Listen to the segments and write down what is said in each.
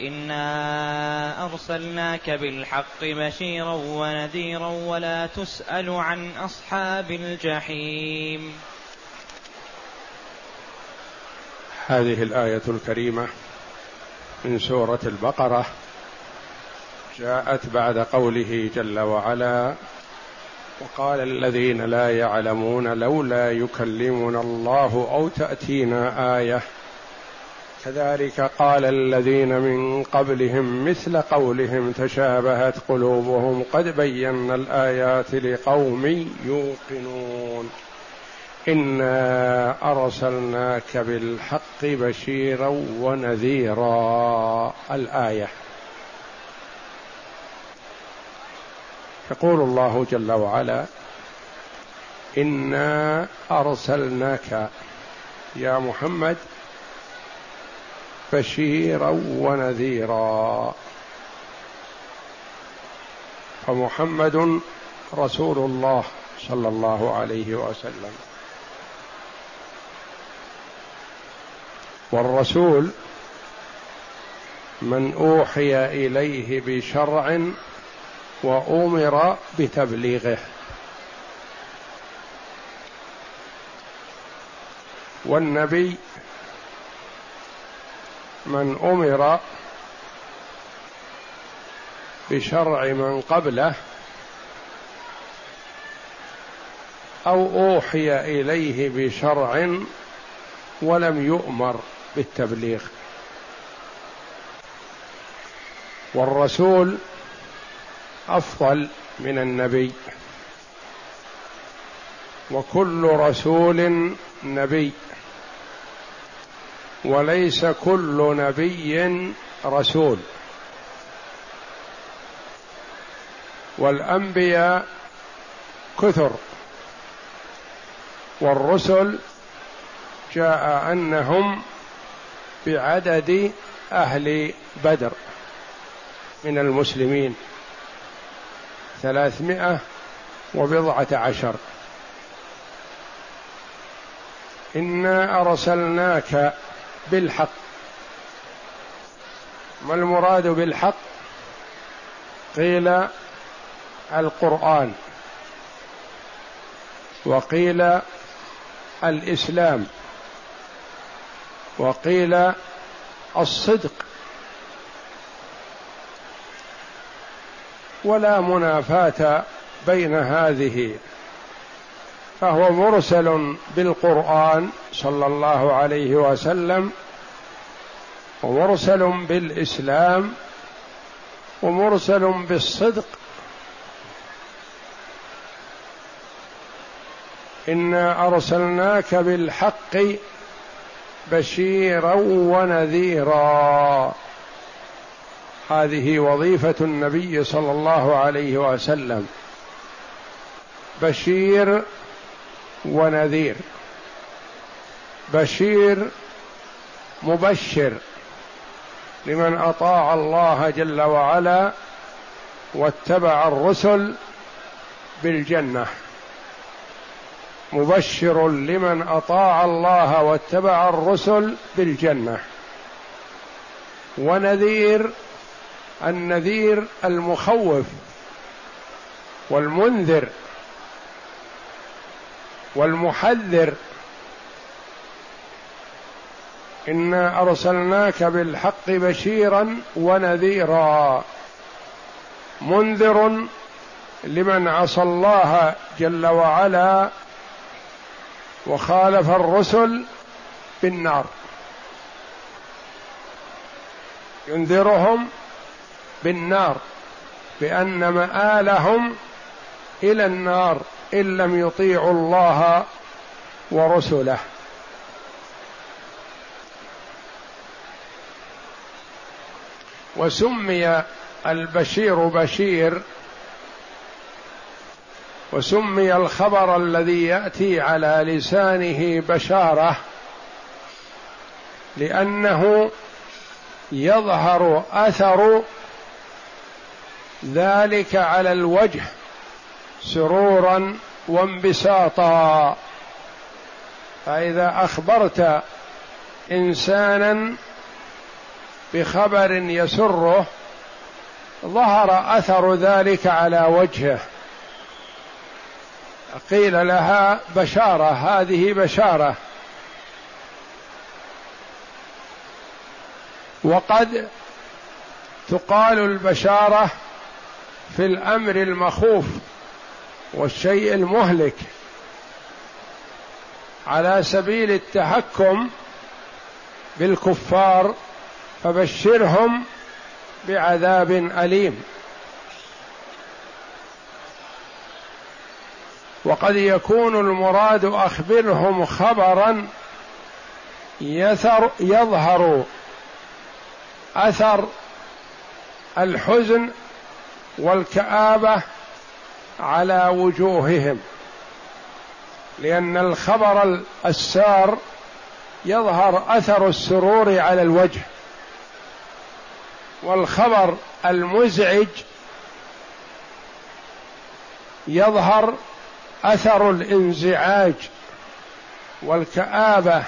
انا ارسلناك بالحق بشيرا ونذيرا ولا تسال عن اصحاب الجحيم هذه الآية الكريمة من سورة البقرة جاءت بعد قوله جل وعلا وقال الذين لا يعلمون لولا يكلمنا الله أو تأتينا آية كذلك قال الذين من قبلهم مثل قولهم تشابهت قلوبهم قد بينا الآيات لقوم يوقنون. إنا أرسلناك بالحق بشيرا ونذيرا. الآية. يقول الله جل وعلا إنا أرسلناك يا محمد بشيرا ونذيرا. فمحمد رسول الله صلى الله عليه وسلم. والرسول من أوحي إليه بشرع وأمر بتبليغه. والنبي من أمر بشرع من قبله أو أوحي إليه بشرع ولم يؤمر بالتبليغ. والرسول أفضل من النبي. وكل رسول نبي. وليس كل نبي رسول. والأنبياء كثر. والرسل جاء أنهم بعدد أهل بدر من المسلمين. ثلاثمائة وبضعة عشر. إنا أرسلناك بالحق. ما المراد بالحق؟ قيل القرآن. وقيل الإسلام. وقيل الصدق. ولا منافاة بين هذه فهو مرسل بالقرآن صلى الله عليه وسلم ومرسل بالإسلام ومرسل بالصدق. انا أرسلناك بالحق بشيرا ونذيرا. هذه وظيفة النبي صلى الله عليه وسلم. بشير ونذير. بشير مبشر لمن أطاع الله جل وعلا واتبع الرسل بالجنة. مبشر لمن أطاع الله واتبع الرسل بالجنة. ونذير النذير المخوف والمنذر والمحذر. انا أرسلناك بالحق بشيرا ونذيرا. منذر لمن عصى الله جل وعلا وخالف الرسل بالنار. ينذرهم بالنار بأن مآلهم إلى النار. إن لم يطيعوا الله ورسله. وسمي البشير بشير. وسمي الخبر الذي يأتي على لسانه بشارة. لأنه يظهر أثر ذلك على الوجه. سرورا وانبساطا. فإذا أخبرت إنسانا بخبر يسره ظهر أثر ذلك على وجهه. قيل لها بشارة هذه بشارة. وقد تقال البشارة في الأمر المخوف. والشيء المهلك على سبيل التحكم بالكفار فبشرهم بعذاب أليم. وقد يكون المراد أخبرهم خبرا يثر يظهر أثر الحزن والكآبة على وجوههم لأن الخبر السار يظهر أثر السرور على الوجه والخبر المزعج يظهر أثر الانزعاج والكآبة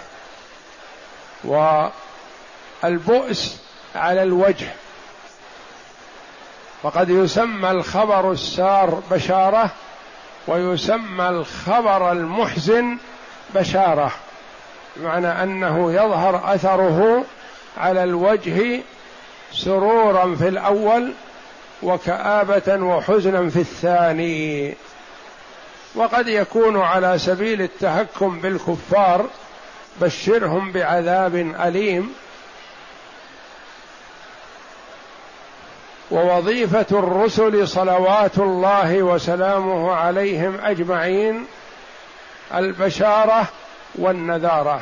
والبؤس على الوجه. وقد يسمى الخبر السار بشارة ويسمى الخبر المحزن بشارة بمعنى أنه يظهر أثره على الوجه سرورا في الأول وكآبة وحزنا في الثاني. وقد يكون على سبيل التهكم بالكفار بشرهم بعذاب أليم ووظيفة الرسل صلوات الله وسلامه عليهم أجمعين البشارة والنذارة.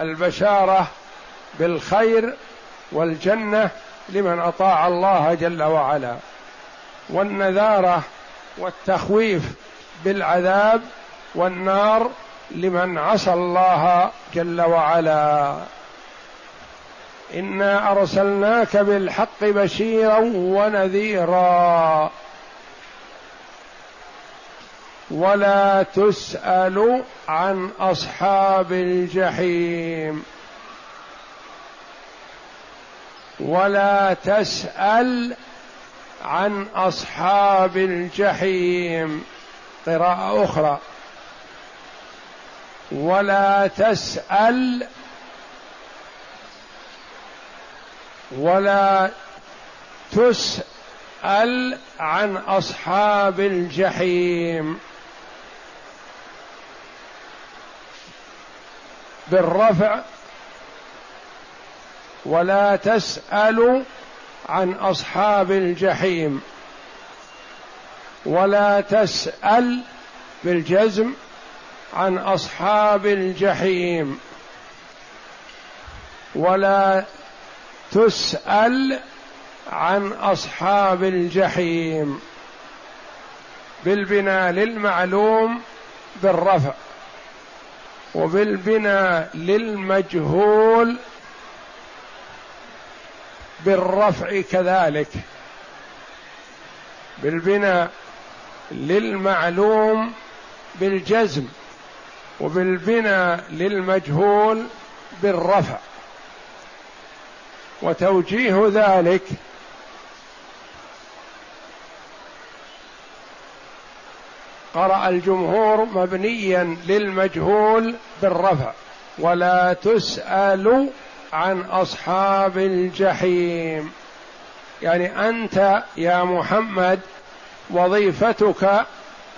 البشارة بالخير والجنة لمن أطاع الله جل وعلا. والنذارة والتخويف بالعذاب والنار لمن عصى الله جل وعلا. إنا أرسلناك بالحق بشيرا ونذيرا. ولا تسأل عن أصحاب الجحيم. ولا تسأل عن أصحاب الجحيم. قراءة أخرى. ولا تسأل ولا تسأل عن أصحاب الجحيم. بالرفع ولا تسأل عن أصحاب الجحيم. ولا تسأل بالجزم عن أصحاب الجحيم. ولا تسأل عن أصحاب الجحيم بالبناء للمعلوم بالرفع وبالبناء للمجهول بالرفع كذلك. بالبناء للمعلوم بالجزم وبالبناء للمجهول بالرفع. وتوجيه ذلك. قرأ الجمهور مبنيا للمجهول بالرفع ولا تسأل عن أصحاب الجحيم. يعني أنت يا محمد وظيفتك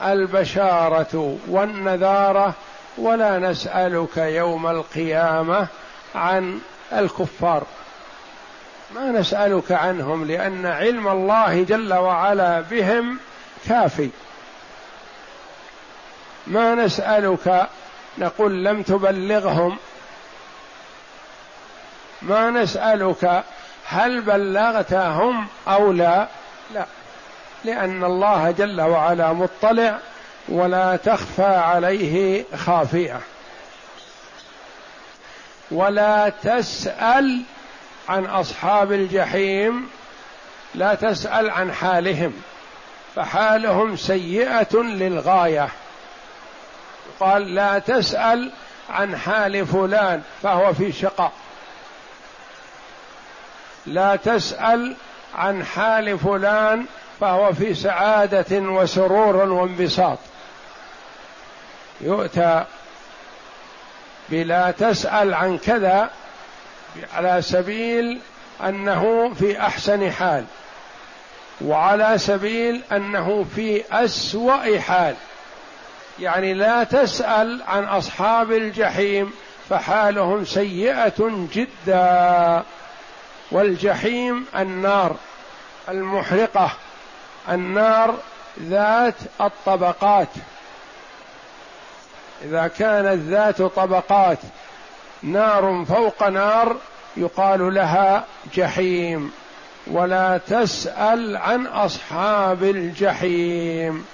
البشارة والنذارة ولا نسألك يوم القيامة عن الكفار. ما نسألك عنهم لأن علم الله جل وعلا بهم كافي. ما نسألك نقول لم تبلغهم. ما نسألك هل بلغتهم أو لا؟ لا. لأن الله جل وعلا مطلع ولا تخفى عليه خافية. ولا تسأل عن أصحاب الجحيم لا تسأل عن حالهم فحالهم سيئة للغاية. قال لا تسأل عن حال فلان فهو في شقاء لا تسأل عن حال فلان فهو في سعادة وسرور وانبساط. يؤتى بلا تسأل عن كذا على سبيل أنه في أحسن حال وعلى سبيل أنه في أسوأ حال. يعني لا تسأل عن أصحاب الجحيم فحالهم سيئة جدا. والجحيم النار المحرقة النار ذات الطبقات. إذا كانت ذات طبقات نار فوق نار يقال لها جحيم ولا تسأل عن أصحاب الجحيم.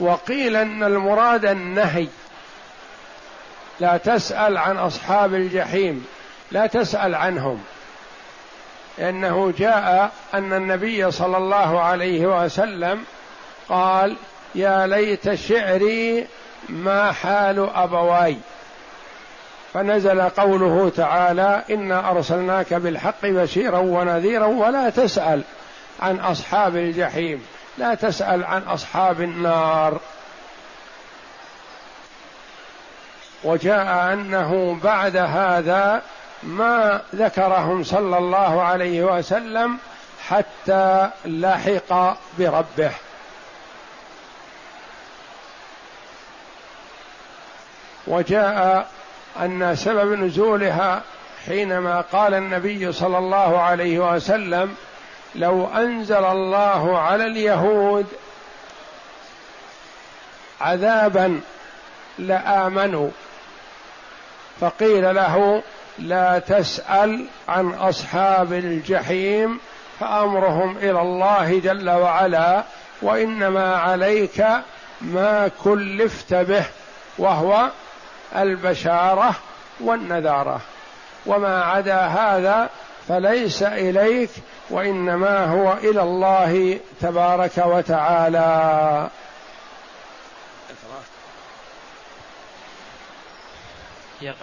وقيل أن المراد النهي لا تسأل عن أصحاب الجحيم لا تسأل عنهم. لأنه جاء أن النبي صلى الله عليه وسلم قال يا ليت شعري ما حال أبواي. فنزل قوله تعالى إنا أرسلناك بالحق بشيرا ونذيرا ولا تسأل عن أصحاب الجحيم لا تسأل عن أصحاب النار. وجاء أنه بعد هذا ما ذكرهم صلى الله عليه وسلم حتى لحق بربه. وجاء أن سبب نزولها حينما قال النبي صلى الله عليه وسلم لو أنزل الله على اليهود عذابا لآمنوا. فقيل له لا تسأل عن أصحاب الجحيم فأمرهم إلى الله جل وعلا وإنما عليك ما كلفت به وهو البشارة والنذارة. وما عدا هذا فليس إليك وإنما هو إلى الله تبارك وتعالى.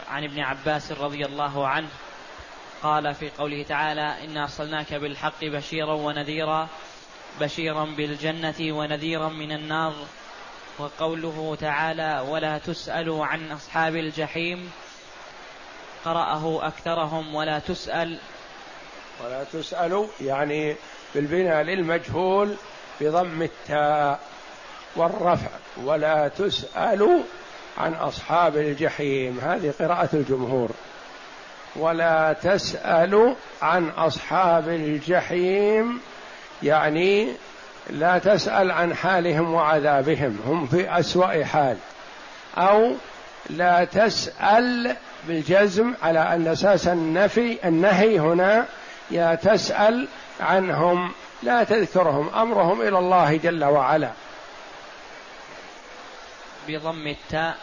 عن ابن عباس رضي الله عنه قال في قوله تعالى إنا أرسلناك بالحق بشيرا ونذيرا بشيرا بالجنة ونذيرا من النار وقوله تعالى ولا تسأل عن أصحاب الجحيم قرأه أكثرهم ولا تسأل. ولا تسأل يعني بالبناء للمجهول بضم التاء والرفع. ولا تسأل عن أصحاب الجحيم. هذه قراءة الجمهور. ولا تسأل عن أصحاب الجحيم يعني لا تسأل عن حالهم وعذابهم هم في أسوأ حال. أو لا تسأل بالجزم على أن أساس النفي النهي هنا يا تسأل عنهم لا تذكرهم أمرهم إلى الله جل وعلا. بضم التاء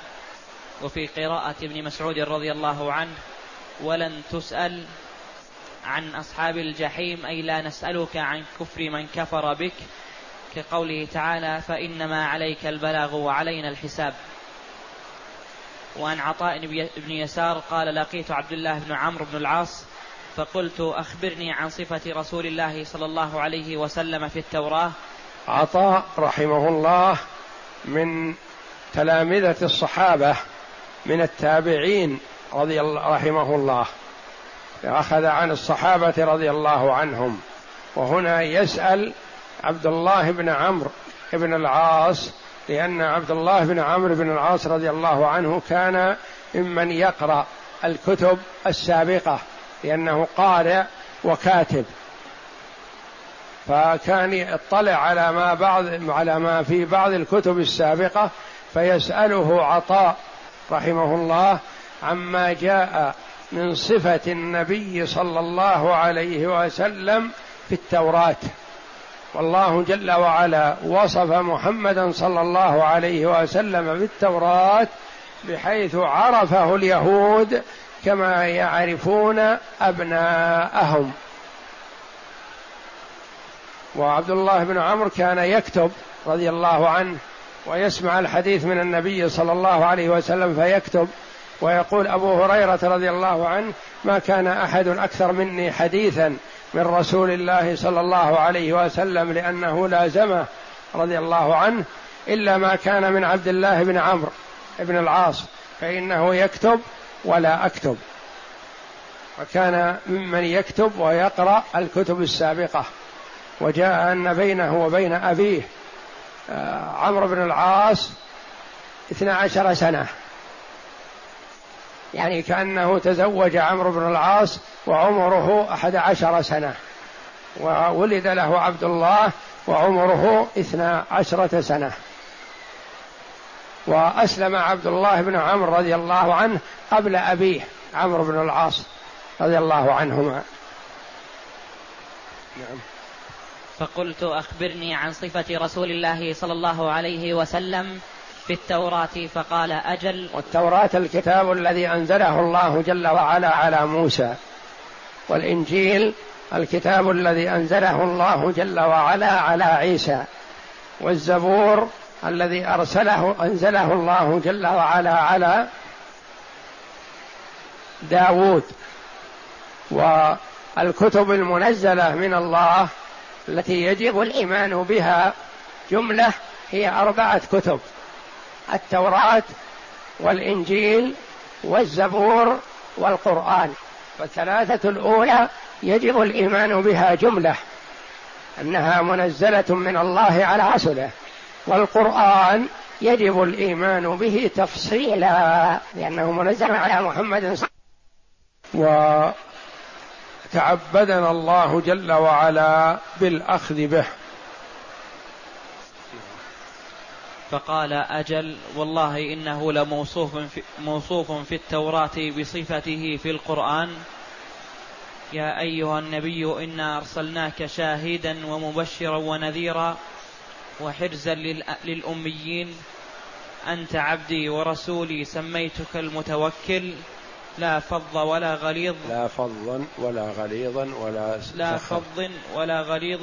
وفي قراءة ابن مسعود رضي الله عنه ولن تسأل عن أصحاب الجحيم أي لا نسألك عن كفر من كفر بك. كقوله تعالى فإنما عليك البلاغ وعلينا الحساب. وعن عطاء بن يسار قال لقيت عبد الله بن عمرو بن العاص فقلت أخبرني عن صفة رسول الله صلى الله عليه وسلم في التوراة. عطاء رحمه الله من تلامذة الصحابة من التابعين رضي الله رحمه الله. أخذ عن الصحابة رضي الله عنهم. وهنا يسأل عبد الله بن عمرو بن العاص لأن عبد الله بن عمرو بن العاص رضي الله عنه كان ممن يقرأ الكتب السابقة لأنه قارئ وكاتب. فكان يطلع على ما بعض على ما في بعض الكتب السابقة فيسأله عطاء رحمه الله عما جاء من صفة النبي صلى الله عليه وسلم في التوراة. والله جل وعلا وصف محمدا صلى الله عليه وسلم بالتوراة بحيث عرفه اليهود كما يعرفون أبناءهم. وعبد الله بن عمرو كان يكتب رضي الله عنه ويسمع الحديث من النبي صلى الله عليه وسلم فيكتب ويقول أبو هريرة رضي الله عنه ما كان أحد أكثر مني حديثا من رسول الله صلى الله عليه وسلم لأنه لازمه رضي الله عنه إلا ما كان من عبد الله بن عمرو بن العاص فإنه يكتب ولا أكتب. وكان ممن يكتب ويقرأ الكتب السابقة. وجاء أن بينه وبين أبيه آه، عمرو بن العاص اثنا عشر سنة. يعني كأنه تزوج عمرو بن العاص وعمره أحد عشر سنة. وولد له عبد الله وعمره اثنا عشرة سنة. وأسلم عبد الله بن عمرو رضي الله عنه قبل أبيه عمرو بن العاص رضي الله عنهما. نعم. فقلت أخبرني عن صفة رسول الله صلى الله عليه وسلم في التوراة فقال أجل. والتوراة الكتاب الذي أنزله الله جل وعلا على موسى. والإنجيل الكتاب الذي أنزله الله جل وعلا على عيسى والزبور الذي أرسله أنزله الله جل وعلا على داود والكتب المنزلة من الله التي يجب الإيمان بها جملة هي أربعة كتب التوراة والإنجيل والزبور والقرآن. فالثلاثة الأولى يجب الإيمان بها جملة أنها منزلة من الله على رسله والقرآن يجب الإيمان به تفصيلا لأنه منزل على محمد صلى وتعبدنا الله جل وعلا بالأخذ به. فقال أجل والله إنه لموصوف في, موصوف في التوراة بصفته في القرآن. يا أيها النبي إنا أرسلناك شاهدا ومبشرا ونذيرا وحرزا للأميين. أنت عبدي ورسولي سميتك المتوكل. لا فظ ولا غليظ. لا فظا ولا غليظا ولا لا فظ ولا غليظ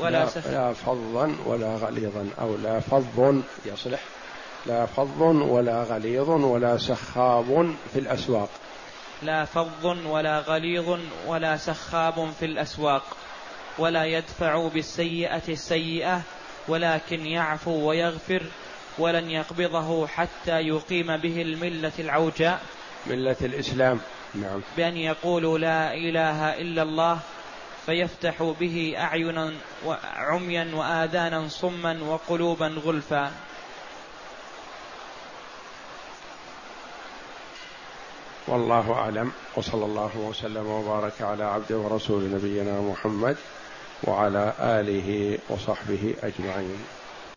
ولا سخ لا فظا ولا غليظا أو لا فظ يصلح. لا فظ ولا غليظ ولا سخاب في الأسواق. لا فظ ولا غليظ ولا سخاب في الأسواق. ولا يدفع بالسيئة السيئة ولكن يعفو ويغفر ولن يقبضه حتى يقيم به الملة العوجاء. ملة الإسلام. نعم. بأن يقولوا لا إله إلا الله فيفتح به أعينا عميا وآذانا صما وقلوبا غلفا. والله أعلم. وصلى الله وسلم وبارك على عبده ورسول نبينا محمد وعلى آله وصحبه أجمعين.